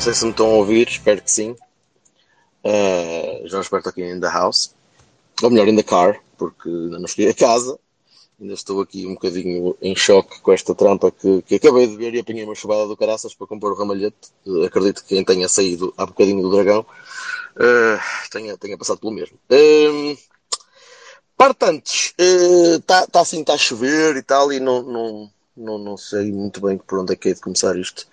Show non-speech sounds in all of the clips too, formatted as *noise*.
Não sei se me estão a ouvir, espero que sim. Uh, já espero aqui in the house. Ou melhor, in the car, porque ainda não cheguei a casa. Ainda estou aqui um bocadinho em choque com esta trampa que, que acabei de ver e apanhei uma chuvada do caraças para comprar o ramalhete. Uh, acredito que quem tenha saído há bocadinho do dragão uh, tenha, tenha passado pelo mesmo. Uh, parte antes, está tá assim, está a chover e tal, e não, não, não, não sei muito bem por onde é que é de começar isto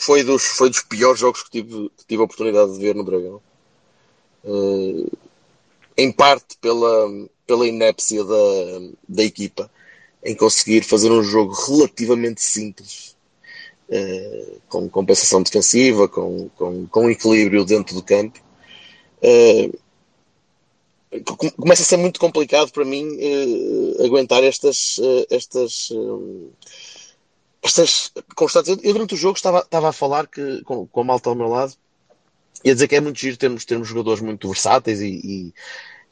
foi dos, foi dos piores jogos que tive, que tive a oportunidade de ver no Dragão. Uh, em parte pela, pela inépcia da, da equipa em conseguir fazer um jogo relativamente simples, uh, com compensação defensiva, com, com, com equilíbrio dentro do campo. Uh, começa a ser muito complicado para mim aguentar estas, estas estas constantes. Eu, durante o jogo estava, estava a falar que, com, com a malta ao meu lado e a dizer que é muito giro termos, termos jogadores muito versáteis e, e,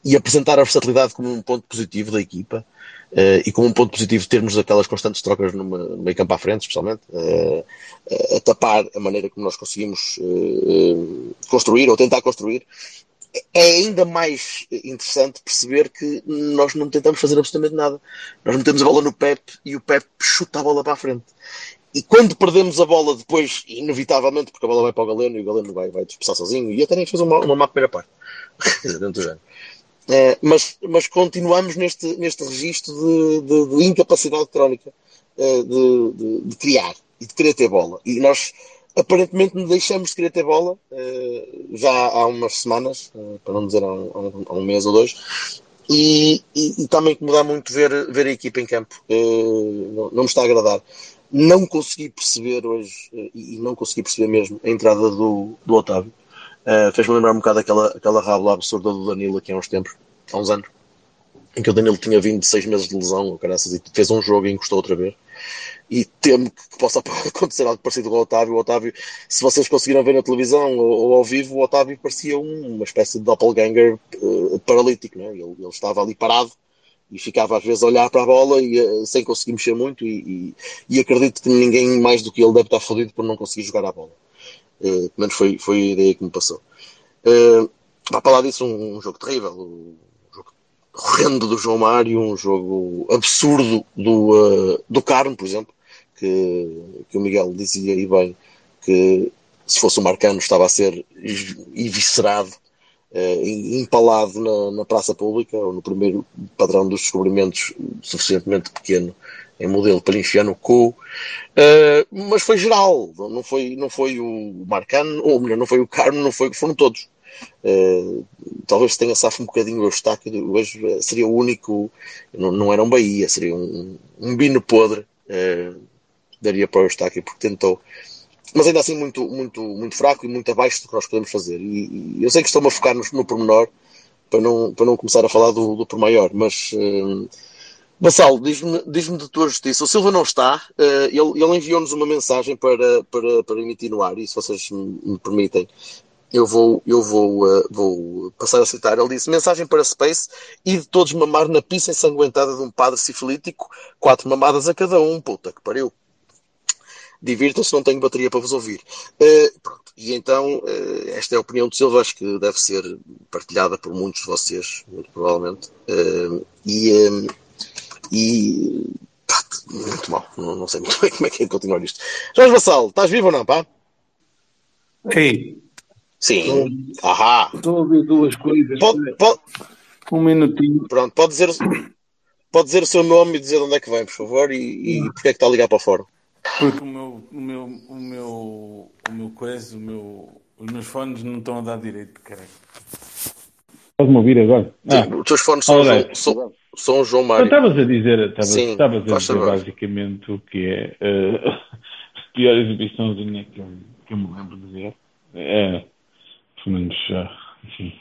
e apresentar a versatilidade como um ponto positivo da equipa uh, e como um ponto positivo termos aquelas constantes trocas no meio campo à frente, especialmente, uh, a tapar a maneira como nós conseguimos uh, construir ou tentar construir é ainda mais interessante perceber que nós não tentamos fazer absolutamente nada. Nós metemos a bola no Pep e o Pep chuta a bola para a frente. E quando perdemos a bola depois, inevitavelmente, porque a bola vai para o Galeno e o Galeno vai, vai dispersar sozinho, e até nem fez uma, uma má primeira parte. *laughs* dentro do género. É, mas, mas continuamos neste, neste registro de, de, de incapacidade crónica é, de, de, criar e de querer ter bola. E nós aparentemente deixamos de querer ter bola uh, já há umas semanas, uh, para não dizer há um, há um, mês ou dois, e, e, e também incomoda muito ver, ver a equipa em campo. Uh, não, não, me está a agradar. Não consegui perceber hoje, e não consegui perceber mesmo, a entrada do, do Otávio. Fez-me lembrar um bocado aquela, aquela rábula absurda do Danilo aqui há uns tempos, há uns anos, em que o Danilo tinha vindo de seis meses de lesão, caraças, e fez um jogo e encostou outra vez e temo que possa *laughs* acontecer algo parecido com o Otávio. O Otávio, se vocês conseguiram ver na televisão ou, ou ao vivo, o Otávio parecia um, uma espécie de doppelganger uh, paralítico. Né? Ele, ele, estava ali parado e ficava às vezes a olhar para a bola e, uh, sem conseguir mexer muito. E, e, e, acredito que ninguém mais do que ele deve estar fodido por não conseguir jogar a bola. Uh, menos foi, foi a ideia que me passou. Uh, para lá disso, um, um jogo terrível. Horrendo do João Mário, um jogo absurdo do, uh, do Carmo, por exemplo que, que o Miguel dizia e bem que se fosse o Marcano estava a ser eviscerado, eh, empalado na, na, praça pública ou no primeiro padrão dos descobrimentos suficientemente pequeno em modelo para enfiar no cu, eh, mas foi geral, não foi, não foi o Marcano, ou melhor, não foi o Carmo, não foi, foram todos. Uh, talvez tenha safo um bocadinho o Eustáquio, hoje seria o único, não, não era um Bahia, seria um, um bino podre, uh, daria para o Eustáquio, porque tentou. Mas ainda assim muito, muito, muito fraco e muito abaixo do que nós podemos fazer. E, e eu sei que estou-me a focar no, no pormenor para não, para não começar a falar do, do por maior, mas uh, Bassal, diz-me diz de tua justiça. O Silva não está, ele, ele enviou-nos uma mensagem para, para, para emitir no ar, e se vocês me, me permitem, eu vou, eu vou, uh, vou passar a citar. Ele disse: mensagem para Space e de todos mamar na pista ensanguentada de um padre sifilítico, quatro mamadas a cada um. Puta que pariu divirtam-se, não tenho bateria para vos ouvir. Uh, pronto. E então, uh, esta é a opinião do Silva, acho que deve ser partilhada por muitos de vocês, muito provavelmente. E, e pá, muito mal, não, não, sei muito *laughs* bem como é que é continuar isto. Jorge Vassal, estás vivo ou não, pá? Ei. Sim. Estou, Ahá. Estou a ouvir duas coisas. Pode, pode... Um minutinho. Pronto, pode dizer, pode dizer o seu nome e dizer de onde é que vem, por favor, e, e porque é que está a ligar para o fórum. Porque o meu, o meu, o meu, o meu coisa, o meu, os meus fones não estão a dar direito, caralho. Estás-me ouvir agora? Ah. Os teus fones são, João, são, são João Mário. Estavas a dizer, estavas, Sim, estavas a dizer basicamente o que é uh, a pior exibiçãozinha que eu, que eu me lembro de ver. É, pelo menos enfim,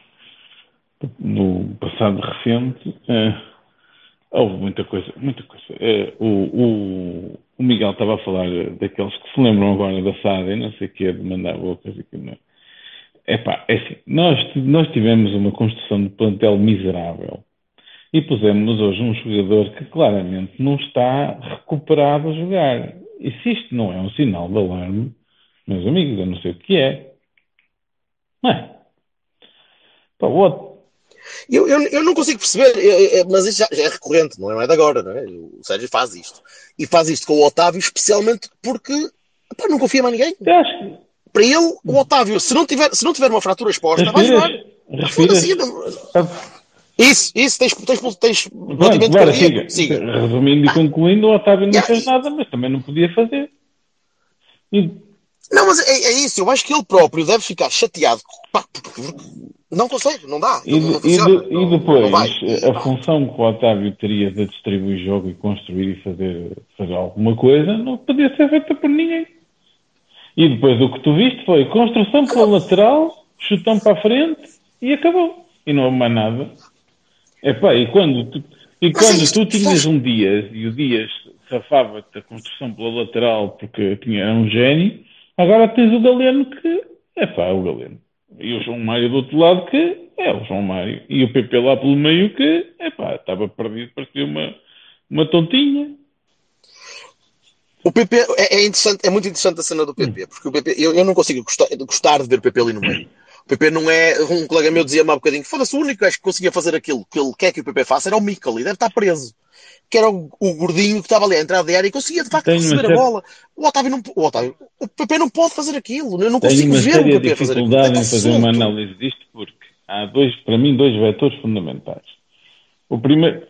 no passado recente. Uh, Houve muita coisa, muita coisa. É, o, o, o, Miguel estava a falar daqueles que se lembram agora da SAD, não sei o que, de mandar bocas e que não. Epá, é assim, nós, nós tivemos uma construção de plantel miserável e pusemos hoje um jogador que claramente não está recuperado a jogar. E se isto não é um sinal de alarme, meus amigos, eu não sei o que é. Não é? Pá, what? Eu, eu, eu não consigo perceber, eu, eu, mas isso já, já, é recorrente, não é, não é de agora, não é? O Sérgio faz isto. E faz isto com o Otávio, especialmente porque pá, não confia mais ninguém. Acho... Para ele, o Otávio, se não tiver, se não tiver uma fratura exposta, vai jogar. Foda-se. Isso, isso, tens, tens, tens batimento claro, siga. siga. Resumindo e concluindo, o Otávio não yeah. fez nada, mas também não podia fazer. E... Não, mas é, é, isso, eu acho que ele próprio deve ficar chateado. Pá, não consegue, não dá. E, não, e, de, e depois, a função que o Otávio teria de distribuir jogo e construir e fazer, fazer alguma coisa, não podia ser feita por ninguém. E depois o que tu viste foi construção pela lateral, chutão para a frente e acabou. E não houve mais nada. Epá, e quando tu, e quando tu tinhas um Dias e o Dias safava-te da construção pela lateral porque tinha, era um gênio, agora tens o Galeno que, é o Galeno. E o João Mário do outro lado que é o João Mário. E o PP lá pelo meio que, epá, estava perdido, parecia uma, uma tontinha. O PP é, é, interessante, é muito interessante a cena do PP, hum. porque o PP, eu, eu não consigo gostar, gostar de ver o PP ali no meio. O PP não é. Um colega meu dizia-me há um bocadinho: foda-se, o único que conseguia fazer aquilo que ele quer que o PP faça era o Mikkel e deve estar preso. Que era o, o gordinho que estava ali à entrada de área e conseguia de facto Tenho receber a bola. O Otávio, não, o Otávio, o PP não pode fazer aquilo. Eu não consigo ver o PP fazer aquilo. Tenho uma em fazer uma análise disto porque há dois, para mim, dois vetores fundamentais. O primeiro,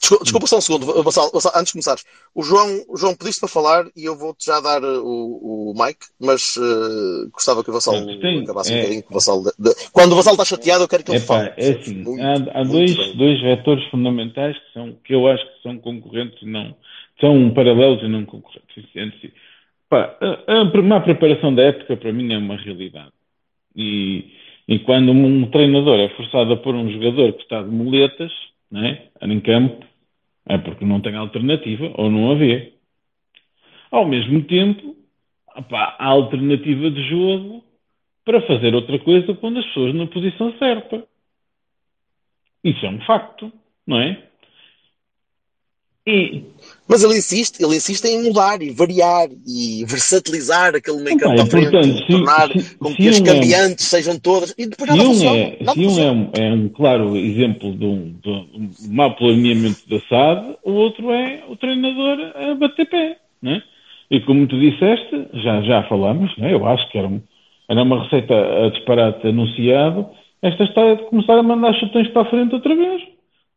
Desculpa, desculpa só um segundo, Vassal, Vassal, antes de começares. O João, o João pediste para falar e eu vou-te já dar uh, o, o mic, mas uh, gostava que o Vassal Sim, acabasse é, um bocadinho. O Vassal de, de, quando o Vassal está chateado, eu quero que ele fale. É assim, muito, há, há dois, dois vetores fundamentais que, são, que eu acho que são concorrentes e não. são paralelos e não concorrentes. Pá, a, a má preparação da época para mim é uma realidade. E, e quando um treinador é forçado a pôr um jogador que está de muletas né, em campo, é porque não tem alternativa ou não havia. Ao mesmo tempo, opa, há alternativa de jogo para fazer outra coisa quando as pessoas na posição certa. Isso é um facto, não é? E... Mas ele insiste, ele insiste em mudar e variar e versatilizar aquele meio campo à frente, portanto, tornar se, com se que as é cambiantes é, sejam todas e depois nada funciona. É, nada se funciona. um é, é um claro exemplo de um, de um mau planeamento da SAD, o outro é o treinador a bater pé, né? E como tu disseste, já, já falamos, né? eu acho que era, um, era uma receita a disparate anunciado, esta história de começar a mandar chutões para a frente outra vez.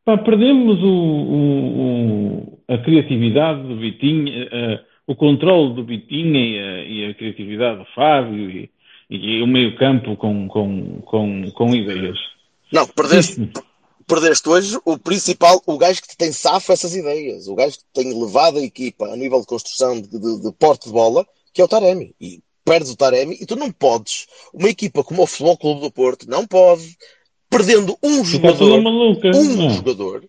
Pá, perdemos o, o, a criatividade do Vitinho, uh, o controle do Vitinho e a, e a criatividade do Fábio e, e o meio campo com, com, com, com ideias. Não, perdeste, perdeste hoje o principal, o gajo que tem safo essas ideias, o gajo que tem levado a equipa a nível de construção de, de, de porte de bola, que é o Taremi. E perdes o Taremi e tu não podes, uma equipa como o Futebol Clube do Porto, não pode perdendo um jogador, maluca, um não. jogador,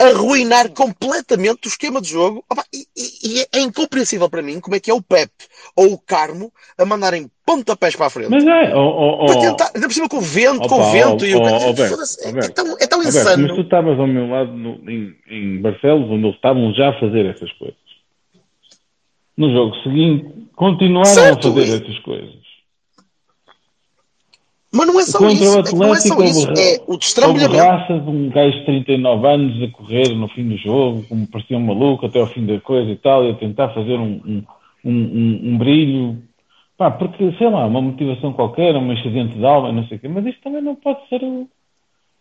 arruinar completamente o esquema de jogo. E, e, e, é incompreensível para mim como é que é o Pep ou o Carmo a mandarem pontapés para a frente. Mas é, oh, oh, para tentar, ainda por cima com o vento, com o vento e o. Oh, é, tão, é tão insano. Mas tu estavas ao meu lado no, em, em Barcelos, onde eles estavam já a fazer essas coisas. No jogo seguinte, continuaram certo, a fazer essas coisas. Mas não é só Contra isso. O Atlético, é não é só isso. É o destrambulhamento. raça de um gajo de 39 anos a correr no fim do jogo, como parecia um maluco até ao fim da coisa e tal, e a tentar fazer um, um, um, um brilho. Pá, porque, sei lá, uma motivação qualquer, um acidente de alma, não sei o quê, mas isto também não pode ser o,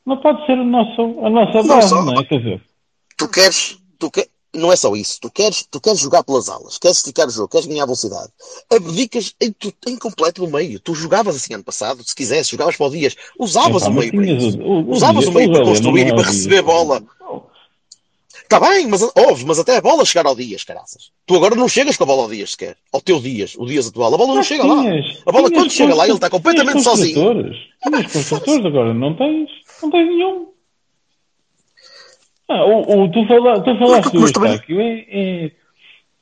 não pode ser o nosso, a nossa base, não, não é? Quer dizer, tu queres, tu, quer, não é só isso. Tu queres, tu queres jogar pelas alas, queres esticar o jogo, queres ganhar velocidade. Abdicas em, em completo no meio. Tu jogavas assim ano passado, se quisesse, jogavas para o dias, usavas é, o meio para isso. O, usavas o, o meio para construir e para receber bola. Está bem, mas ouve, mas até a bola chegar ao Dias, caraças. Tu agora não chegas com a bola ao Dias sequer. Ao teu Dias, o Dias atual. A bola não chega lá. A bola quando chega lá, ele está completamente sozinho. Tinhas construtores agora, não tens, não tens nenhum. Ah, o, o, tu, fala, tu falaste do Eustáquio, é, é,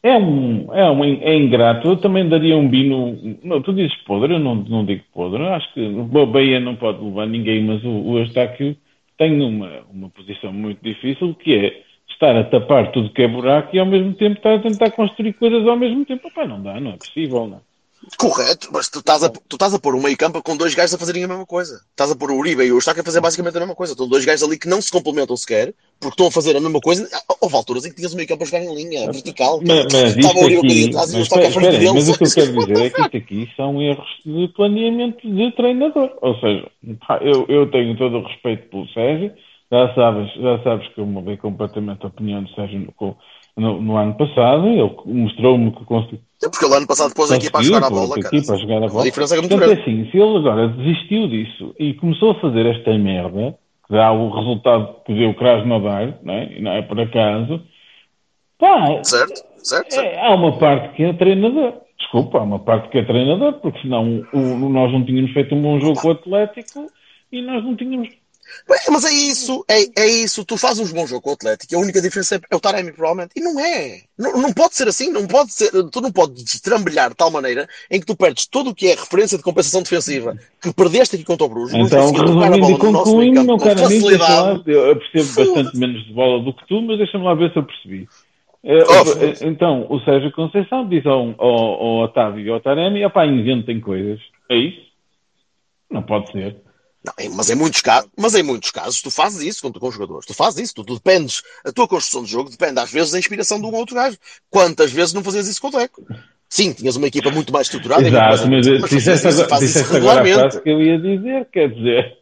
é um, é um é ingrato. Eu também daria um bino. Não, tu dizes podre, eu não, não digo podre. Eu acho que o Bahia não pode levar ninguém, mas o, o Eustáquio tem uma, uma posição muito difícil que é estar a tapar tudo que é buraco e ao mesmo tempo estar a tentar construir coisas ao mesmo tempo. Epá, não dá, não é possível, não. Correto, mas tu estás, a, tu estás a pôr um meio campo com dois gajos a fazerem a mesma coisa. Estás a pôr o Uribe e o Eustáquio a fazer basicamente a mesma coisa. Estão dois gajos ali que não se complementam sequer, porque estão a fazer a mesma coisa. Houve alturas em que tinhas o meio campo a jogar em linha, vertical. Mas, mas estava o Uribe aqui, atrás e o Eustáquio à frente deles. Mas o que eu quero dizer é que isto aqui são erros de planeamento de treinador. Ou seja, eu, eu tenho todo o respeito pelo Sérgio, já sabes, já sabes que eu mudei completamente a opinião do Sérgio no, no, no ano passado, ele mostrou-me que conseguiu. É porque ele ano passado pôs a equipa a jogar a bola, cara. Equipa a jogar a bola. A diferença é muito Portanto, grande. é assim, se ele agora desistiu disso e começou a fazer esta merda, que dá o resultado que deu o Krasnodar, não é? E não é por acaso, pá, certo, certo, certo. É, há uma parte que é treinador. Desculpa, há uma parte que é treinador, porque senão o, o, nós não tínhamos feito um bom jogo com o Atlético e nós não tínhamos mas é isso, é, é isso. Tu fazes um bom jogo com o Atlético, a única diferença é o Taremi, provavelmente. E não é. Não, não pode ser assim, não pode ser. Tu não podes destrambelhar de tal maneira em que tu perdes tudo o que é referência de compensação defensiva que perdeste aqui contra o Bruges. Então, resumindo e concluindo, meu caro amigo, eu percebo bastante menos de bola do que tu, mas deixa-me lá ver se eu percebi. Oh, então, o Sérgio Conceição diz ao, ao, ao Otávio e ao Taremi: opá, inventem coisas. É isso? Não pode ser. Não, mas, em muitos casos, mas em muitos casos tu fazes isso com, com os jogadores. Tu fazes isso. Tu, tu, dependes, a tua construção de jogo depende às vezes da inspiração de um outro gajo. Quantas vezes não fazias isso com o Deco? Sim, tinhas uma equipa muito mais estruturada. Exato, mas, mas, mas disseste agora, disseste agora a frase que eu ia dizer, quer dizer...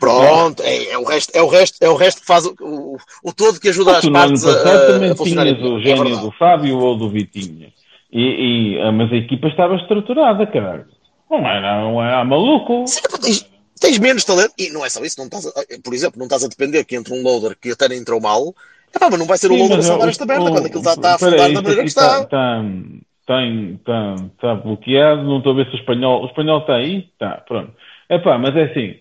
Pronto, é, é, o resto, é, o resto, é o resto que faz o, o, o todo que ajuda as partes a, a, também a tinhas o gênio é do Fábio ou do Vitinha. E, e, mas a equipa estava estruturada, caralho. Não era, não era maluco. Sim, tens menos talento, e não é só isso, não estás a, por exemplo, não estás a depender que entre um loader que até entrou mal, epá, mas não vai ser o Sim, loader a salvar esta merda quando aquilo está, está a afundar da maneira que está. Está, está, está, está bloqueado, não estou a ver se o espanhol, o espanhol está aí, está, pronto. Epá, mas é assim.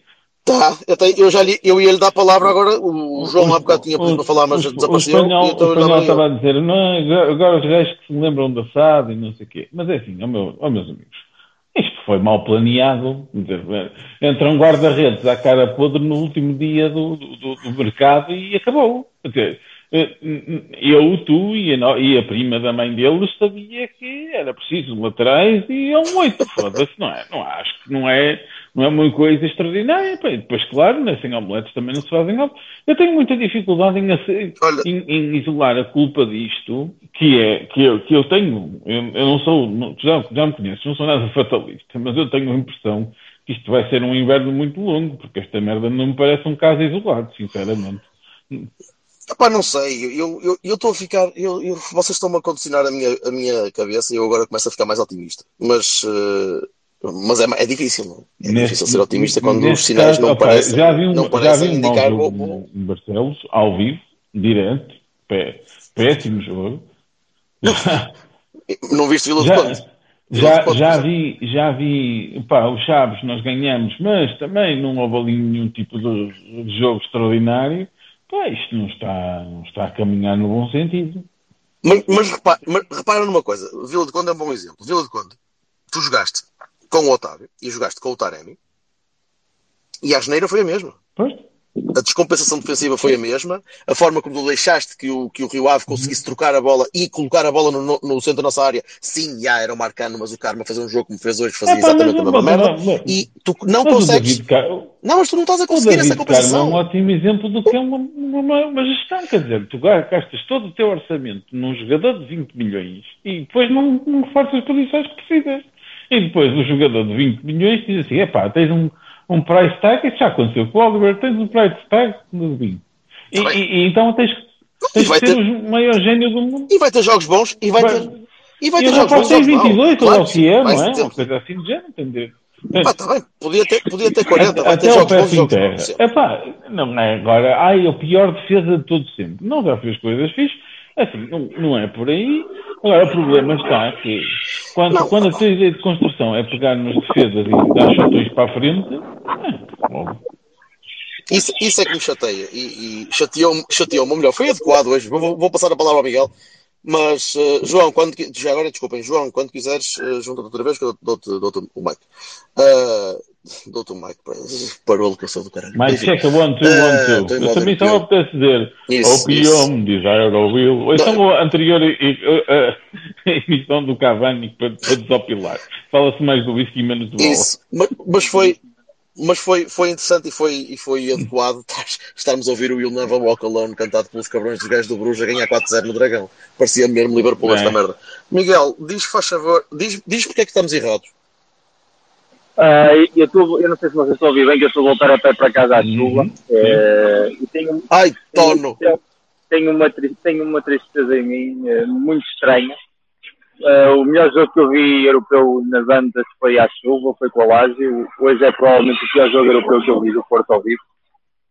Tá, eu, tenho, eu já li, eu ia lhe dar a palavra agora, o, João há bocado tinha pedido para falar, mas o, desapareceu. O espanhol, o espanhol estava a dizer, não, agora os gajos que se lembram da SAD e não sei o quê. Mas é assim, ó, meu, ó meus amigos, isto foi mal planeado. Entra um guarda-redes à cara podre no último dia do, do, do mercado e acabou. Eu, tu e a, e a, prima da mãe deles sabia que era preciso laterais e é um oito. *laughs* Foda-se, não é? Não acho que não é não é uma coisa extraordinária. Pá, depois, claro, né, sem omeletes também não se fazem ovos. Eu tenho muita dificuldade em, em, em, isolar a culpa disto, que é que eu, que eu tenho. Eu, eu não sou, não, já, já me conheces, não sou nada fatalista, mas eu tenho a impressão que isto vai ser um inverno muito longo, porque esta merda não me parece um caso isolado, sinceramente. Epá, não sei, eu estou a ficar. Eu, eu, vocês estão-me a condicionar a minha, a minha cabeça e eu agora começo a ficar mais otimista. Mas. Uh mas é, é difícil, não? É? é neste, difícil ser otimista quando os sinais caso, não, opa, parecem, já vi um, não parecem já vi um indicar jogo em Barcelos, ao vivo, direto, pé, péssimo jogo. *laughs* não viste Vila do Conde? Já, já vi, já vi, pá, os Chaves nós ganhamos, mas também não houve ali nenhum tipo de, de jogo extraordinário. Pá, isto não está, não está a caminhar no bom sentido. Mas, mas, repara, mas repara numa coisa, Vila de Conde é um bom exemplo. Vila de Conde, tu jogaste com o Otávio e jogaste com o Taremi e a geneira foi a mesma. Pois. A descompensação defensiva foi a mesma. A forma como tu deixaste que o, que o Rio Ave conseguisse trocar a bola e colocar a bola no, no centro da nossa área, sim, já era o Marcano, mas o Karma fazer um jogo como fez hoje fazia é, exatamente a mesma merda. E tu não consegues. Car... Não, mas tu não estás a conseguir essa compensação. Karma é um ótimo exemplo do que é uma, uma, uma gestão. Quer dizer, tu gastas todo o teu orçamento num jogador de 20 milhões e depois não, não reforças as posições que precisas. E depois o jogador de 20 milhões diz assim: epá, tens um, um price tag, isso já aconteceu com o Oliver, tens um price tag de 20. E, e, e, então tens, tens que ter, ter o maior gênio do mundo. E vai ter jogos bons, e vai, vai ter. E vai ter jogos bons. Tem 22, ou o que é, não é? Uma coisa assim de género, entender? Pá, tá bem, podia ter, podia ter 40, vai ter jogos bons. Jogos Epá, não é agora, ai, a pior defesa de todo sempre. Não já fez coisas fixas Assim, não, não é por aí. Agora, o problema está que quando, quando a teoria de construção é pegar nas defesas e dar chutões para a frente, é, isso, isso é que me chateia. E, e chateou-me, chateou melhor. Foi adequado hoje. Vou, vou, passar a palavra ao Miguel. Mas, uh, João, quando, já agora desculpem, João, quando quiseres, uh, junta-te outra vez que eu dou-te dou o mic. Uh, dou-te o mic, parou que eu sou do caralho. Mas checa, one, two, one, two. Eu também só apetece dizer, opium, desire of will. Essa é a anterior *laughs* emissão do Cavani para, para desopilar. Fala-se mais do whisky e menos do. Isso, mas, foi mas foi, foi interessante e foi, e foi adequado estarmos a ouvir o Will Never Walk Alone cantado pelos cabrões dos gajos do Bruges a ganhar 4-0 no Dragão. Parecia mesmo Liverpool esta merda. Miguel, diz, faz favor, diz, diz porque é que estamos errados. Uh, eu, tô, eu não sei se vocês estão a ouvir bem, que eu estou a voltar a pé para casa à uhum. chuva. Uhum. Uh, e tenho, Ai, tono! Tenho, tenho, uma, tenho uma tristeza em mim uh, muito estranha Uh, o melhor jogo que eu vi europeu nas andas foi à chuva, foi com a Lazio. Hoje é provavelmente o pior jogo europeu que eu vi do Porto ao vivo.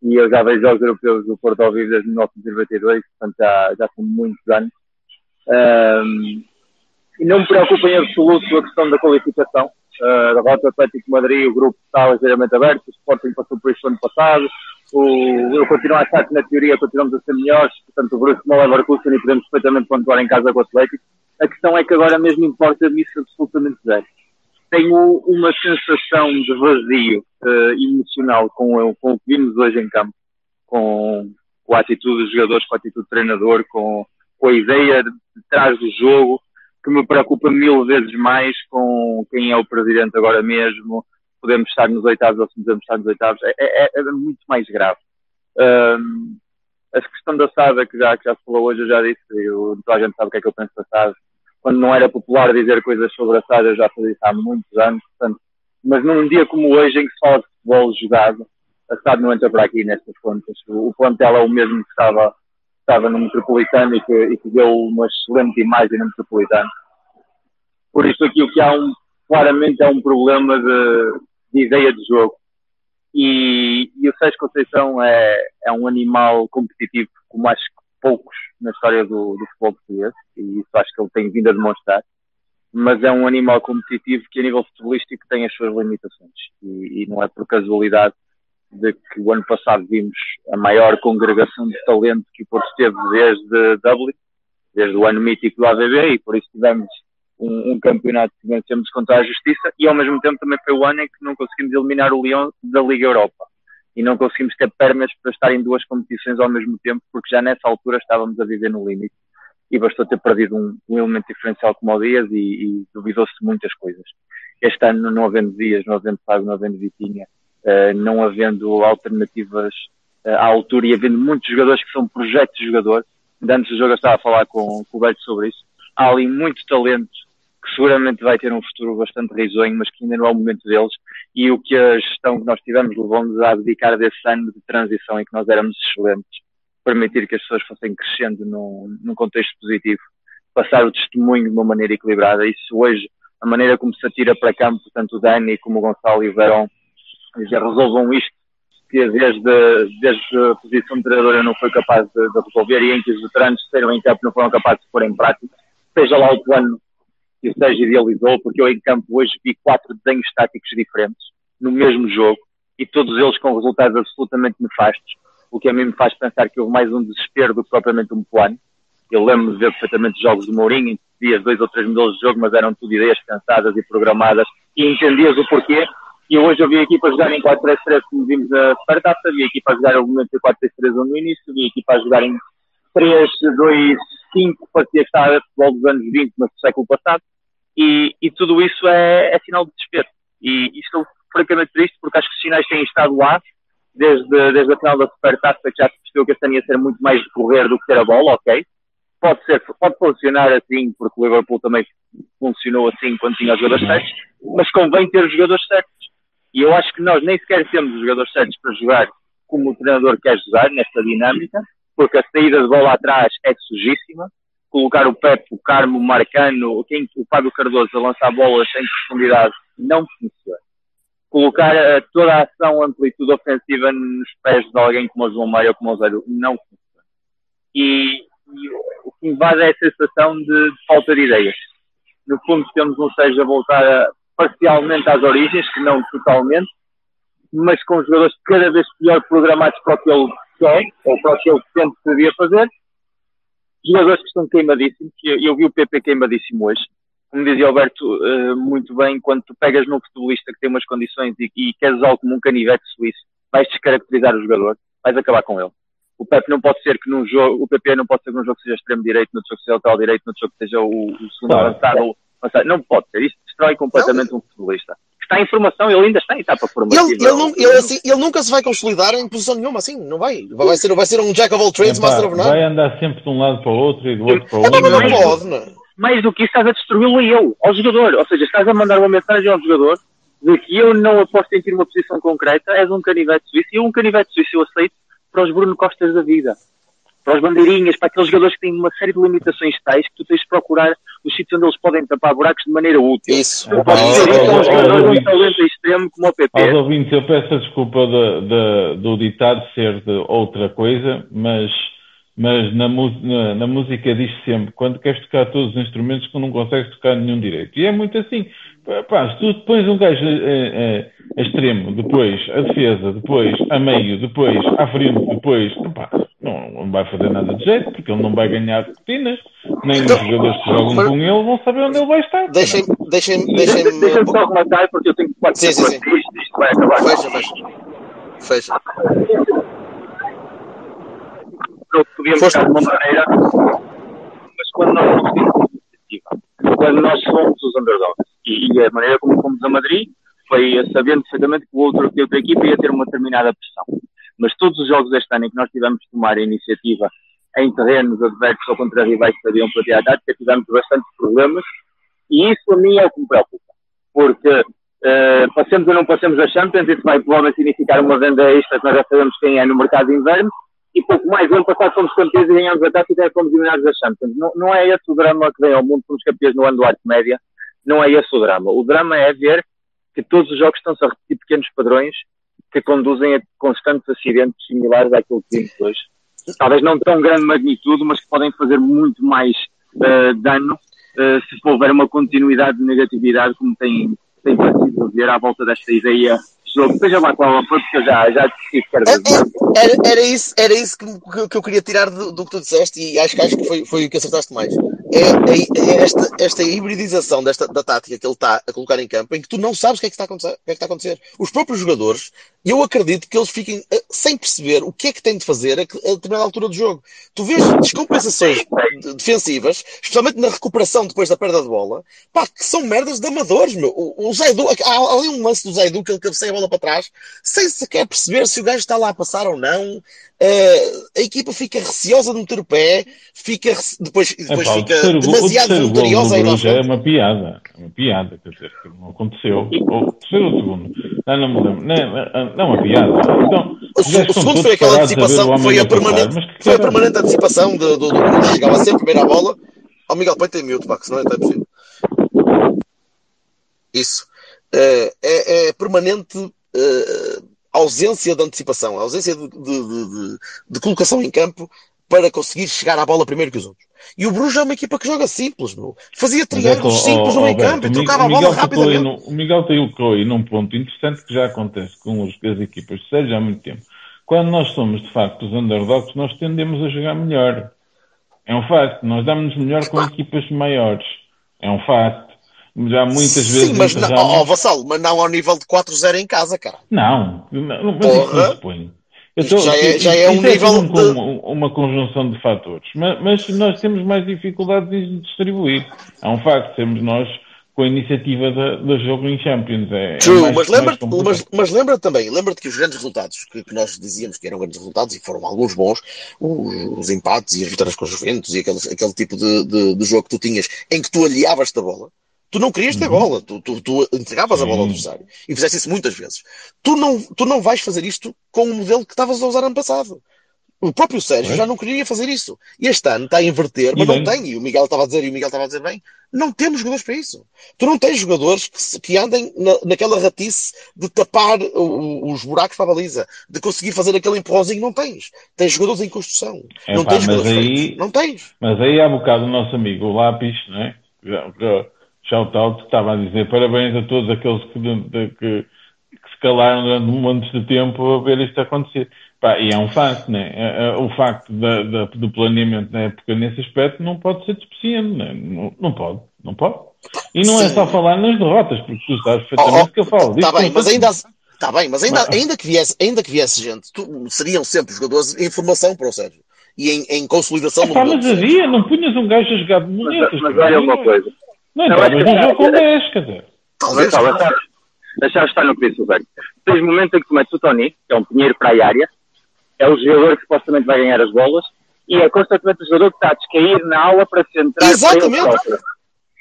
E eu já vejo jogos europeus do Porto ao vivo desde 1992, portanto já, já são muitos anos. Um, e não me preocupa em absoluto a questão da qualificação. Uh, da Rota Atlético Madrid, o grupo está ligeiramente aberto, o Sporting passou por isso ano passado. O, eu continuo a achar que na teoria continuamos a ser melhores, portanto o Bruce não é Leverkusen e podemos perfeitamente pontuar em casa com o Atlético a questão é que agora mesmo importa disso absolutamente zero. Tenho uma sensação de vazio uh, emocional com, com o que vimos hoje em campo, com, com a atitude dos jogadores, com a atitude do treinador, com, com a ideia de, de trás do jogo, que me preocupa mil vezes mais com quem é o presidente agora mesmo. Podemos estar nos oitavos ou se podemos estar nos oitavos. É, é, é muito mais grave. Um, a questão da SAD, que já, que já se falou hoje, eu já disse, eu, toda a gente sabe o que é que eu penso da SAD quando não era popular dizer coisas sobre a SAD, eu já fazia isso há muitos anos, portanto, mas num dia como hoje, em que só de futebol jogado, a SAD não entra para aqui nestas contas. O plantel é o mesmo que estava, estava no Metropolitano e que, e que deu uma excelente imagem no Metropolitano. Por isso aqui o que há um, claramente é um problema de, de ideia de jogo. E, e, o Sérgio Conceição é, é um animal competitivo, como acho que poucos na história do, do futebol português, e isso acho que ele tem vindo a demonstrar, mas é um animal competitivo que a nível futebolístico tem as suas limitações, e, e não é por casualidade de que o ano passado vimos a maior congregação de talento que o Porto teve desde Dublin, desde o ano mítico do AVB, e por isso tivemos um, um, campeonato que vencemos contra a Justiça, e ao mesmo tempo também foi o ano em que não conseguimos eliminar o Lyon da Liga Europa e não conseguimos ter pernas para estar em duas competições ao mesmo tempo, porque já nessa altura estávamos a viver no limite. E bastou ter perdido um, um elemento diferencial como o Dias e, e duvidou-se de muitas coisas. Este ano, não havendo Dias, não havendo Fábio, não havendo Vitinha, não havendo alternativas uh, à altura e havendo muitos jogadores que são projetos de jogador, antes do jogo eu estava a falar com, com o Beto sobre isso, há ali muito talento que seguramente vai ter um futuro bastante risonho, mas que ainda não é o momento deles. E o que a gestão que nós tivemos levou-nos a dedicar desse ano de transição em que nós éramos excelentes, permitir que as pessoas fossem crescendo num, num contexto positivo, passar o testemunho de uma maneira equilibrada. Isso hoje, a maneira como se atira para campo, tanto o Dani como o Gonçalo e o Verão, já resolvam isto que desde, desde a posição de treinador eu não fui capaz de, de resolver e em que os veteranos saíram em campo não foram capazes de pôr em prática, seja lá o plano que o Sérgio idealizou, porque eu em campo hoje vi quatro desenhos táticos diferentes no mesmo jogo e todos eles com resultados absolutamente nefastos, o que a mim me faz pensar que houve mais um desespero do que propriamente um plano. Eu lembro de ver perfeitamente jogos do Mourinho, em que vias dois ou três modelos de jogo, mas eram tudo ideias pensadas e programadas e entendias o porquê. E hoje eu vi a equipa jogar em 4-3-3 como vimos a Spartata, vi a equipa a jogar em 4-3-3 no início, vi a equipa a jogar em 3-2-5, parecia que estava a futebol dos anos 20, mas do século passado e, e tudo isso é, é, sinal de desespero. E, estou francamente triste porque acho que os sinais têm estado lá desde, desde a final da Supertaça que já se percebeu que este ano ia ser muito mais de correr do que ter a bola, ok? Pode ser, pode funcionar assim, porque o Liverpool também funcionou assim quando tinha os jogadores certos, mas convém ter os jogadores certos. E eu acho que nós nem sequer temos os jogadores certos para jogar como o treinador quer jogar nesta dinâmica, porque a saída de bola atrás é sujíssima, colocar o Pepe, o Carmo, o Marcano, quem, o Fábio Cardoso a lançar bolas sem profundidade não funciona. Colocar uh, toda a ação, amplitude ofensiva nos pés de alguém como o João Maia ou como o Zero não funciona. E, e o que invade é a sensação de, de, falta de ideias. No fundo, temos um seja a voltar a, parcialmente às origens, que não totalmente, mas com jogadores cada vez pior programados para o que ele quer, ou para o que ele sente que devia fazer, jogadores que estão queimadíssimos, eu, eu vi o PP queimadíssimo hoje, como dizia Alberto uh, muito bem, quando tu pegas num futebolista que tem umas condições e, e queres algo como um canivete suíço, vais descaracterizar o jogador, vais acabar com ele. O Pepe não pode ser que num jogo, o PP não pode ser que num jogo seja extremo direito, no jogo seja lateral direito, no jogo seja o, o segundo claro. avançado, não pode ser. Isso destrói completamente não. um futebolista. Está em formação, ele ainda está em etapa formativa. Ele, ele, ele, assim, ele, nunca se vai consolidar em posição nenhuma, assim, não vai. Vai ser, vai ser um Jack of all trades, Master of none. Vai andar sempre de um lado para o outro e do outro para o outro. Não, não pode, não. Mais do que isso, estás a destruí-lo eu, ao jogador. Ou seja, estás a mandar uma mensagem ao jogador de que eu não aposto em ter uma posição concreta, és um canivete suíço, e um canivete suíço eu aceito para os Bruno Costas da vida para as bandeirinhas, para aqueles jogadores que têm uma série de limitações tais que tu tens de procurar os sítios onde eles podem tapar buracos de maneira útil. Isso. Eu posso dizer isso a um jogador de um talento extremo como o PP. Aos ouvintes, eu peço a desculpa de, de, do ditado ser de outra coisa, mas, mas na, na, na música diz sempre, quando queres tocar todos os instrumentos que não consegues tocar nenhum direito. E é muito assim. Pá, se tu pões um gajo a, a, a, extremo, depois a defesa, depois a meio, depois à frente, depois, pá, não, não vai fazer nada de jeito, porque ele não vai ganhar rotinas, nem os jogadores que jogam com ele vão saber onde ele vai estar. Deixem-me deixem, deixem, deixem, deixem só rematar, porque eu tenho quatro sim, sim, sim. Isto, isto vai acabar. Fecha, fecha. Fecha. Podíamos ficar de uma maneira, mas quando nós não temos iniciativa, quando nós somos os underdogs, e, e a maneira como fomos a Madrid foi sabendo perfeitamente que o outro, que a outra equipa ia ter uma determinada pressão mas todos os jogos deste ano em que nós tivemos de tomar a iniciativa em terrenos adversos ou contra rivais que sabiam platear a tática, tivemos bastantes problemas e isso a mim é o que me preocupa, porque uh, passemos ou não passemos a Champions, isso vai provavelmente significar uma venda extra que nós já sabemos quem é no mercado de inverno e pouco mais, ano passado fomos campeões e ganhamos a tática e fomos eliminados da Champions. Não, não é esse o drama que vem ao mundo, fomos campeões no ano do Arte Média, não é esse o drama. O drama é ver que todos os jogos estão-se a repetir pequenos padrões que conduzem a constantes acidentes similares àquilo que vimos hoje. Talvez não tão grande magnitude, mas que podem fazer muito mais uh, dano uh, se houver uma continuidade de negatividade, como tem, tem parecido ver à volta desta ideia jogo, seja lá qual for, porque eu já, já desisti de era, era, era isso, era isso que, que eu queria tirar do, do, que tu disseste e acho, acho que foi, foi o que acertaste mais. É, é, é esta, esta hibridização desta, da tática que ele está a colocar em campo, em que tu não sabes o que é que está a acontecer. Que é que está a acontecer. Os próprios jogadores, eu acredito que eles fiquem uh, sem perceber o que é que têm de fazer a, a determinada altura do jogo. Tu vês descompensações defensivas, especialmente na recuperação depois da perda de bola, pá, que são merdas de amadores, meu. O, o Zaidu, há ali um lance do Zaidu que ele cabeceia a bola para trás, sem sequer perceber se o gajo está lá a passar ou não. Uh, a equipa fica receosa de meter o pé, fica depois, depois fica terceiro, demasiado voluntariosa aí É uma piada, é uma piada, quer dizer, que não aconteceu. O terceiro ou o segundo? Não, não me lembro. Não, não é uma piada. Então, o, o segundo foi aquela antecipação, foi a, permanente, foi a permanente antecipação do, do, do chegava sempre primeiro à bola. Ao oh, Miguel põe tem mute, pá, que senão é até possível. Isso. Uh, é, é permanente uh, ausência de antecipação, ausência de, de, de, de, colocação em campo para conseguir chegar à bola primeiro que os outros. E o Bruges é uma equipa que joga simples, meu. Fazia é triângulos simples no meio campo e trocava a bola rapidamente. O Miguel tocou aí num ponto interessante que já acontece com as equipas de Sérgio há muito tempo. Quando nós somos, de facto, os underdogs, nós tendemos a jogar melhor. É um facto. Nós damos-nos melhor com equipas maiores. É um facto. Já muitas vezes. Sim, mas não, oh, Vassalo, mas não ao nível de 4-0 em casa, cara. Não, não mas Porra. isso não se põe. Tô, já é, já é um é nível de... uma, uma conjunção de fatores. Mas, mas, nós temos mais dificuldades em distribuir. É um facto, temos nós com a iniciativa do jogo em Champions. É, é True, é mais, mas lembra-te mas, mas lembra também, lembra-te que os grandes resultados que, que, nós dizíamos que eram grandes resultados e foram alguns bons, os, os empates e as vitórias com os Juventus e aquele, aquele tipo de, de, de jogo que tu tinhas em que tu aliavas da bola Tu não querias ter uhum. bola, tu, tu, tu entregavas a bola ao adversário e fizeste isso muitas vezes. Tu não, tu não vais fazer isto com o modelo que estavas a usar ano passado. O próprio Sérgio é. já não queria fazer isso. E este ano está a inverter, mas não tem. E o Miguel estava a dizer, e o Miguel estava a dizer bem, não temos jogadores para isso. Tu não tens jogadores que, que andem na, naquela ratice de tapar o, os buracos para a baliza, de conseguir fazer aquele empurrãozinho, não tens. Tens jogadores em construção. É, não pá, tens jogadores aí, Não tens. Mas aí há bocado o nosso amigo o Lápis, não é? Shout-out, estava a dizer parabéns a todos aqueles que, de, que, que se calaram durante um monte de tempo a ver isto acontecer. Pá, e é um facto, né? É, é, o facto da, da, do planeamento na época nesse aspecto não pode ser deficiente, né? não, não pode, não pode. E não é Sim. é só falar nas derrotas, porque tu sabes perfeitamente oh, oh, que eu falo. Está bem, mas ainda, Está bem, mas ainda, ainda, que viesse, ainda que viesse gente, tu, seriam sempre jogadores em formação para o Sérgio e em, em consolidação é, no pá, Mas havia, não punhas um gajo a jogar de moletas. Mas, mas olha uma coisa. Não, não entravas num jogo com 10, quer dizer. Talvez. Deixar estar no preço, velho. Tens momento em que tu metes o Tony, que é um pinheiro para a área, é o jogador que supostamente vai ganhar as bolas, e é constantemente o jogador que está a descair na aula para centrar. Exatamente.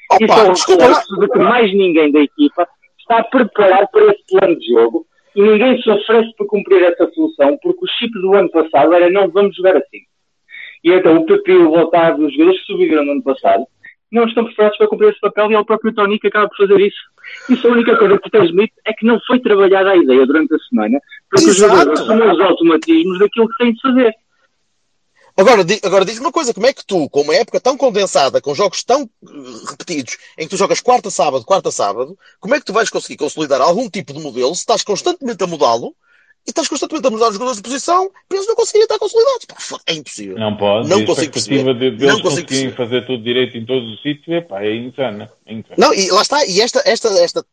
Para Isso é o reflexo de que mais ninguém da equipa está preparado para esse plano de jogo e ninguém se oferece para cumprir essa solução, porque o chip do ano passado era não vamos jogar assim. E então o PP, o Otávio, os jogadores que subiram no ano passado, não estão preparados para cumprir esse papel e é o próprio Tony que acaba por fazer isso. Isso a única coisa que transmite é que não foi trabalhada a ideia durante a semana para que os jogadores assumam os automatismos daquilo que têm de fazer. Agora, agora diz uma coisa, como é que tu, com uma época tão condensada, com jogos tão eh, repetidos, em que tu jogas quarta, sábado, quarta, sábado, como é que tu vais conseguir consolidar algum tipo de modelo se estás constantemente a mudá-lo e estás constantemente a mudar os jogadores de posição para eles não conseguirem estar consolidados? Pá, é impossível. Não pode. Não consigo perceber. De, de não consigo perceber. fazer tudo direito em todos os sítios, é insano. É insano. Não, e lá está, e esta, esta, esta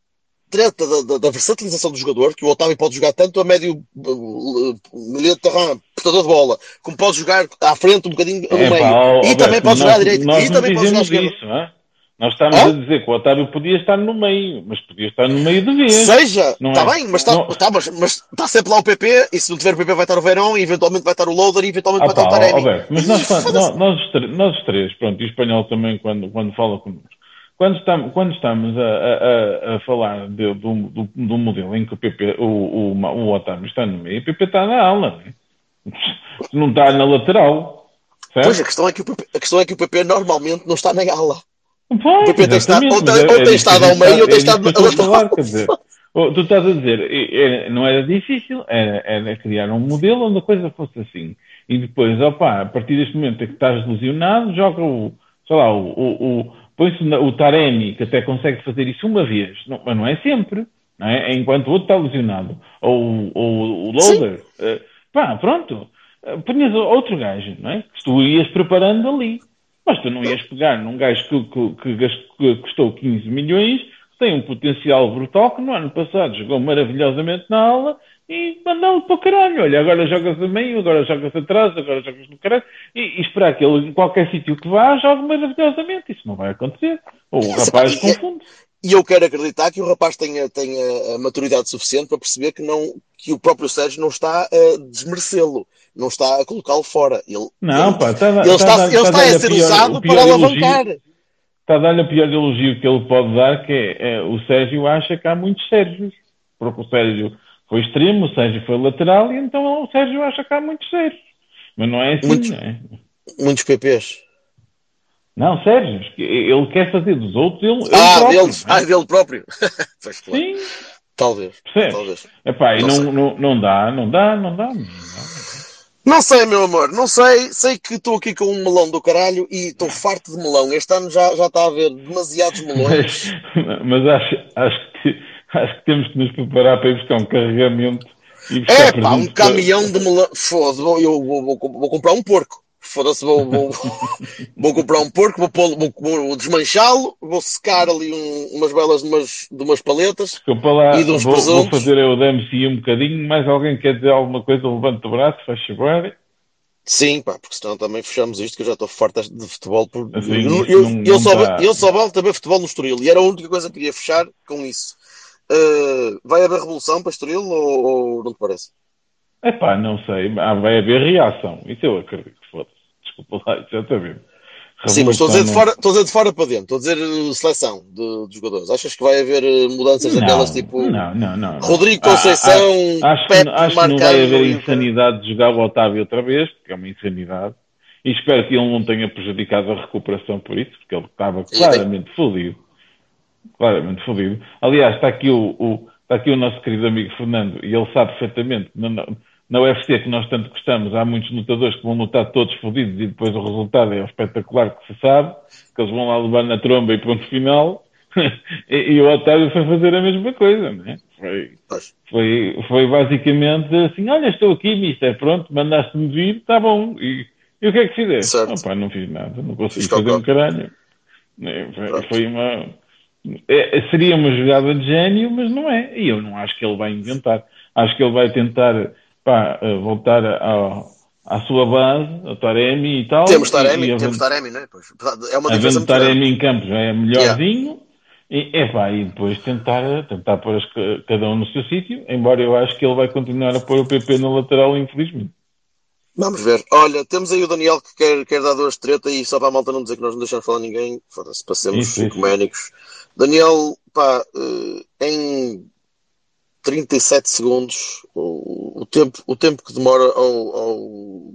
treta da, da, da, versatilização do jogador, que o Otávio pode jogar tanto a médio milho de terreno, portador de bola, como pode jogar à frente um bocadinho no é, meio. Pá, e também pode jogar à direita. E também pode jogar à esquerda. Isso, não é? Nós estamos ah? a dizer que o Otávio podia estar no meio, mas podia estar no meio de vez. Seja, está é? bem, mas está tá, mas, mas tá sempre lá o PP, e se não tiver o PP vai estar o Verão, e eventualmente vai estar o Loader, e eventualmente ah, vai estar o Taremi. Oh, mas nós, nós, nós, nós, os três, pronto, e o espanhol também, quando, quando fala connosco, quando estamos, quando estamos a, a, a falar de, do, do, do, modelo em que o, PP, o, o, o Otávio está no meio, o PP está na ala, *laughs* não está na lateral. Certo? Pois, a questão, é que o PP, a questão é que o PP normalmente não está na ala. Pois, o PP tem estado, ou, tem, ou tem estado ao meio ou tem estado na lateral. Dizer, tu estás a dizer, é, não era difícil, era, era criar um modelo onde a coisa fosse assim. E depois, opa, a partir deste momento em que estás lesionado, joga o, sei lá, o, o põe-se o Taremi, que até consegue fazer isso uma vez, não, mas não é sempre, não é? enquanto o outro está lesionado, ou, ou o Loader, uh, pá, pronto, uh, punhas outro gajo, não é? Que tu ias preparando ali, mas tu não ias pegar num gajo que, que, que, gastou, que custou 15 milhões, tem um potencial brutal, que no ano passado jogou maravilhosamente na aula e mandá-lo para o caralho. Olha, agora jogas a meio, agora jogas atrás, agora jogas no caralho, e, e esperar que ele, em qualquer sítio que vá, jogue maravilhosamente. Isso não vai acontecer. Ou o rapaz confunde. E eu quero acreditar que o rapaz tenha, tenha a maturidade suficiente para perceber que, não, que o próprio Sérgio não está a desmerecê-lo, não está a colocá-lo fora. Ele, não, ele, pá, está, ele está, está, ele está, está a ser pior, usado para alavancar. Está a dar-lhe o pior elogio que ele pode dar, que é, é, o Sérgio acha que há muitos Sérgios. Porque o Sérgio foi extremo, o Sérgio foi lateral, e então o Sérgio acha que há muitos Sérgios. Mas não é assim, muitos, não é? Muitos PPs. Não, Sérgio, ele quer fazer dos outros ele, ah, ele próprio. Dele, ah, dele próprio. *laughs* pois, claro. Sim. Talvez. Percebes? Talvez. Epá, não, não, não, não, dá, não dá, não dá. Não dá. Não sei, meu amor, não sei. Sei que estou aqui com um melão do caralho e estou farto de melão. Este ano já, já está a haver demasiados melões. Mas, *laughs* mas acho, acho, que, acho que temos que nos preparar para ir buscar um carregamento. É pá, um caminhão de melão. Foda-se, eu vou, vou, vou, comprar um porco. Foda-se, vou, vou, *laughs* vou, comprar um porco, vou, vou, vou desmanchá-lo, vou secar ali um, umas belas de umas, de umas paletas lá, e de uns vou, presuntos. Vou fazer eu DMC um bocadinho. Mais alguém quer dizer alguma coisa? Levante o braço, faz favor. Sim, pá, porque senão também fechamos isto, que eu já estou farto de futebol. Por... Assim, eu, eu, não, eu, só, dá... eu só vale também futebol no Estoril e era a única coisa que queria fechar com isso. Uh, vai haver revolução para Estoril ou, ou não te parece? É pá, não sei. Vai haver reação. Isso eu acredito. Desculpa lá, *laughs* exatamente. Sim, mas estou a, dizer de fora, estou a dizer de fora para dentro, estou a dizer uh, seleção de, de jogadores. Achas que vai haver uh, mudanças não, daquelas tipo não, não, não, Rodrigo Conceição, ah, ah, acho, Pepe, que, acho que não vai haver insanidade de jogar o Otávio outra vez, porque é uma insanidade. E espero que ele não tenha prejudicado a recuperação por isso, porque ele estava claramente tem... fodido. Claramente fodido. Aliás, está aqui o, o, está aqui o nosso querido amigo Fernando, e ele sabe perfeitamente. Não, não, na UFC que nós tanto gostamos, há muitos lutadores que vão lutar todos fodidos e depois o resultado é o espetacular que se sabe, que eles vão lá levar na tromba e ponto final. *laughs* e, e, o Otávio foi fazer a mesma coisa, não é? Foi, foi, foi basicamente assim: olha, estou aqui, mister, pronto, mandaste-me vir, está bom. E, e, o que é que fizeste? Opa, não fiz nada, não consegui fazer um caralho. É, foi, foi uma. É, seria uma jogada de gênio, mas não é. E eu não acho que ele vai inventar. Acho que ele vai tentar pá, eh, voltar ao, à sua base, a Taremi e tal. Temos Taremi, e, temos Taremi, não é? Pois, é uma diferença Taremi em campo já é melhorzinho. Yeah. E, epá, e depois tentar, tentar pôr as, cada um no seu sítio, embora eu acho que ele vai continuar a pôr o PP no lateral, infelizmente. Vamos ver. Olha, temos aí o Daniel que quer, quer dar duas treta e só para a malta não dizer que nós não deixamos falar ninguém, foda-se, passemos ecuménicos. Daniel, pá, eh, em 37 segundos, o, o, tempo, o tempo que demora ao, ao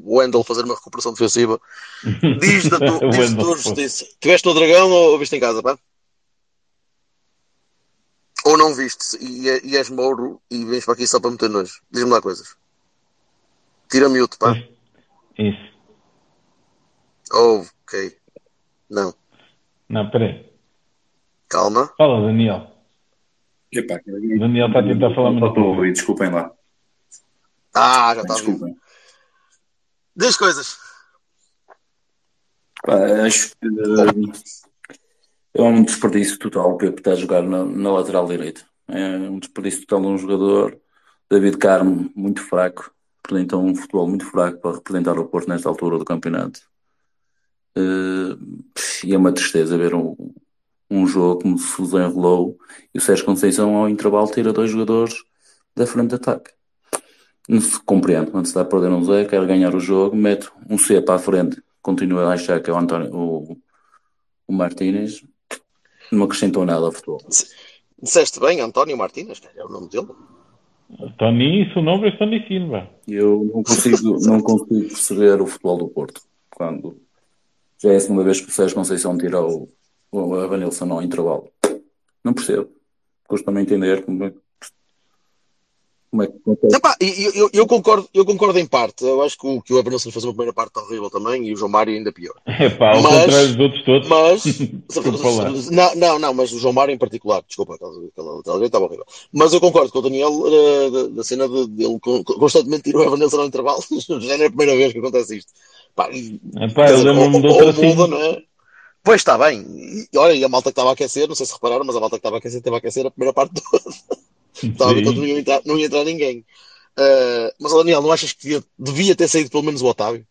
Wendell fazer uma recuperação defensiva, diz da, tu, *laughs* diz tua justiça. Tiveste no Dragão ou viste em casa, pá? Ou não viste e, é, e és Mouro e vens para aqui só para meter nojo? Diz-me lá coisas. Tira mute, pá. Isso. Oh, ok. Não. Não, peraí. Calma. Fala, Daniel. Epá, Daniel está a tentar falar muito. Estou a ouvir, desculpem lá. Ah, já está Desculpem. Diz coisas. Pá, acho que é um desperdício total o Pepe está a jogar na, na lateral direita. É um desperdício total de um jogador. David Carmo, muito fraco. Apresentou um futebol muito fraco para representar o Porto nesta altura do campeonato. Uh, e é uma tristeza ver um, um jogo como se desenrolou e o Sérgio Conceição ao intervalo tira dois jogadores da frente de ataque. Não se compreende, quando se está a perder um Zé, quer ganhar o jogo, mete um C para a frente, continua a achar que é o, António, o, o Martínez, não acrescentou nada ao futebol. Disseste bem, António Martínez, é o nome dele. Tony, isso nome é Tony Silva. Eu não consigo, *laughs* não consigo perceber o futebol do Porto. Quando já é a segunda vez que o Sérgio Conceição tira o, o Evanilson ao intervalo. Não percebo. Custa-me entender como é, como é que Epá, eu, eu, eu, concordo, eu concordo em parte. Eu acho que o, que o Evanilson fez uma primeira parte horrível também e o João Mário ainda pior. *laughs* É pá, ao mas, contrário dos outros todos. Mas, *laughs* não, não, não, mas o João Mário em particular, desculpa, estava horrível. Mas eu concordo com o Daniel uh, da, da, cena de, de ele constantemente tirar o Evanilson ao intervalo. *laughs* Já não é a primeira vez que acontece isto. Pá, Epá, eu lembro-me de outra muda, não é? Pois está bem. E, olha, e a malta que estava a aquecer, não sei se repararam, mas a malta que estava a aquecer teve a aquecer a primeira parte toda. Estava não ia entrar, não ia entrar ninguém. Uh, mas, Daniel, não achas que devia, devia, ter saído pelo menos o Otávio?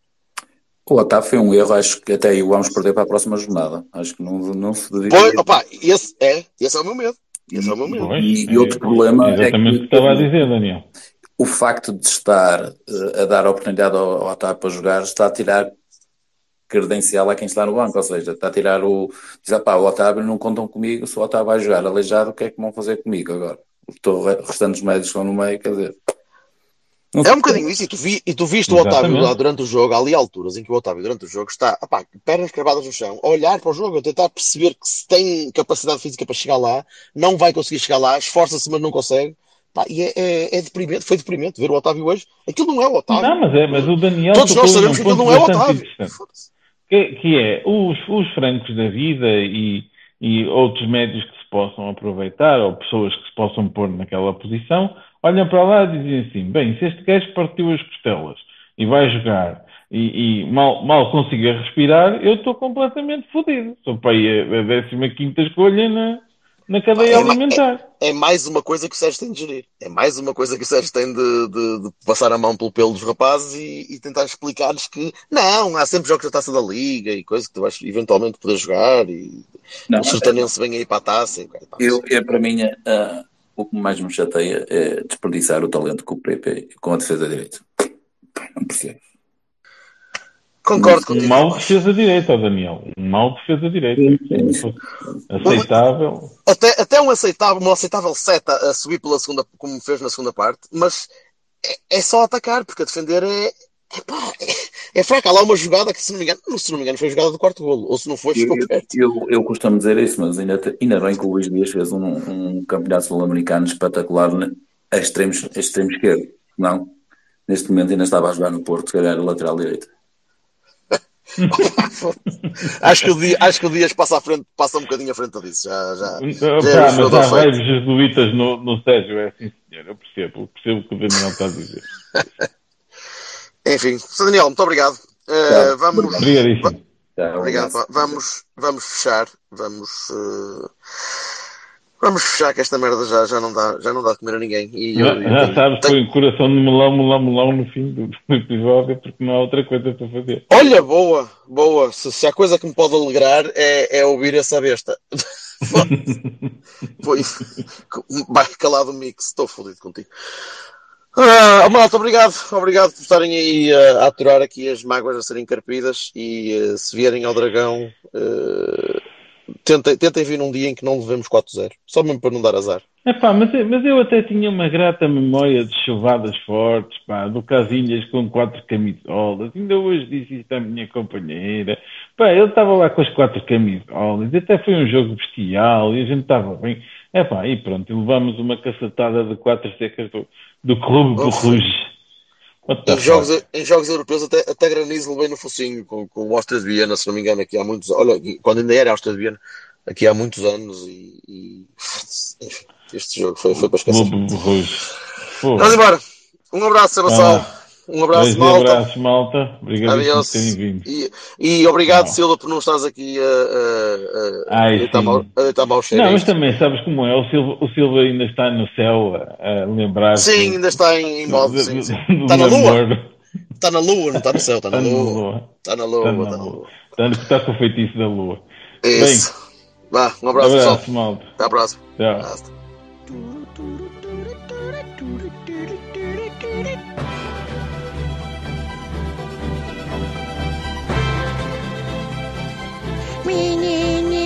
O Otávio foi um erro, acho que até aí vamos perder para a próxima jornada. Acho que não, não se devia. Pois, opa, esse é, esse é o meu medo. Esse e, é o meu medo. E, e outro problema. É exatamente o que, que estava a dizer, Daniel. O facto de estar uh, a dar a oportunidade ao, ao Otávio para jogar está a tirar credencial a quem está no banco, ou seja, está a tirar o. Diz, pá, o Otávio não contam comigo, se o Otávio vai jogar aleijado, o que é que vão fazer comigo agora? Os restantes médicos estão no meio, quer dizer. É um bocadinho isso, e tu, vi, e tu viste Exatamente. o Otávio lá durante o jogo, ali a alturas em que o Otávio durante o jogo está, opá, pernas cravadas no chão, a olhar para o jogo, a tentar perceber que se tem capacidade física para chegar lá, não vai conseguir chegar lá, esforça-se, mas não consegue. Pá, e é, é, é, deprimente, foi deprimente ver o Otávio hoje. Aquilo não é o Otávio. Não, mas, é, mas o Daniel. Todos nós sabemos que aquilo não é o Otávio que, que é os, os francos da vida e, e outros médios que possam aproveitar ou pessoas que se possam pôr naquela posição, olham para lá e dizem assim: bem, se este gajo partiu as costelas e vai jogar e, e mal, mal consiga respirar, eu estou completamente fodido. Sou para aí a, a 15 escolha na, na cadeia é, alimentar. É, é, mais uma coisa que o Sérgio tem de gerir. É mais uma coisa que o Sérgio tem de, de, de passar a mão pelo pelo dos rapazes e, e tentar explicar-lhes que não, há sempre jogos da taça da liga e coisas que tu vais eventualmente poder jogar e não, o sertanense vem aí para a taça. E, eu, é para mim, uh, o que mais me chateia é desperdiçar o talento com o PP com a defesa direita. Não percebo. Concordo com Um mal defesa direita, Daniel. Um mal defesa direita. Aceitável. Até, até um aceitável, um aceitável seta a subir pela segunda, como fez na segunda parte, mas é, é só atacar, porque a defender é, é, pá, é, é fraca. Há lá uma jogada que, se não me engano, se não me engano, foi a jogada do quarto golo, ou se não foi, ficou eu, perto. Eu, eu, eu costumo dizer isso, mas ainda, ainda bem que o Luís Dias fez um, um campeonato sul-americano espetacular a extremos, a extremo esquerdo. Não, neste momento ainda estava a jogar no Porto, se calhar lateral direito. *laughs* acho, que o dia, acho que o Dias passa, à frente, passa um bocadinho à frente disso. Já, já, já, é mas há vários jesuítas no, no Sérgio, é assim, senhor. Eu percebo, eu percebo o que o Daniel está a dizer. *laughs* Enfim. Daniel, muito obrigado. Uh, vamos, Obrigadíssimo. Obrigado. Vamos, vamos fechar. Vamos. Uh, vamos fechar que esta merda já, já, não, dá, já não dá de comer a ninguém. E já, eu, já sabes, tenho... foi o coração de melão, melão, melão no fim do, do, episódio, porque não há outra coisa para fazer. Olha, boa, boa. Se, se há coisa que me pode alegrar é, é ouvir essa besta. *laughs* foi. Vai calado o mix, estou fodido contigo. Ah, malta, obrigado, obrigado por estarem aí uh, a aturar aqui as mágoas a serem carpidas e uh, se vierem ao dragão, uh, tentem, tentem vir num dia em que não levemos 4-0, só mesmo para não dar azar. Epá, mas, mas eu até tinha uma grata memória de chuvadas fortes, pá, do Casilhas com quatro camisolas, ainda hoje disse isto à minha companheira, pá, ele estava lá com as quatro camisolas, até foi um jogo bestial e a gente estava bem, epá, e pronto, e levamos uma cacetada de quatro secas do do Clube do Rouge. Em jogos, em jogos europeus até, até granizo levei no focinho com, com o de Viena, se não me engano, aqui há muitos Olha, quando ainda era de Viena, aqui há muitos anos e, e enfim, este jogo foi, foi para esquecer. Vamos embora. Um abraço, Sebastião. Ah. Um abraço, malta. Um abraço, malta. Obrigado por terem vindo. E, e obrigado, Silva, por não estás aqui a, a, a, Ai, deitar, mal, a deitar mal cheiro. Não, mas também sabes como é. O Silva, o Silva ainda está no céu a, a lembrar. Sim, ainda está em, em modo. Sim, sim. Está na lua. Está na lua, não está no céu, está na, lua. Está na lua. Está na lua. Está, está com o feitiço da lua. Isso. Bem, Vá, um abraço, um abraço pessoal. Malta. Até à próxima. Tchau. Nee, nee, nee.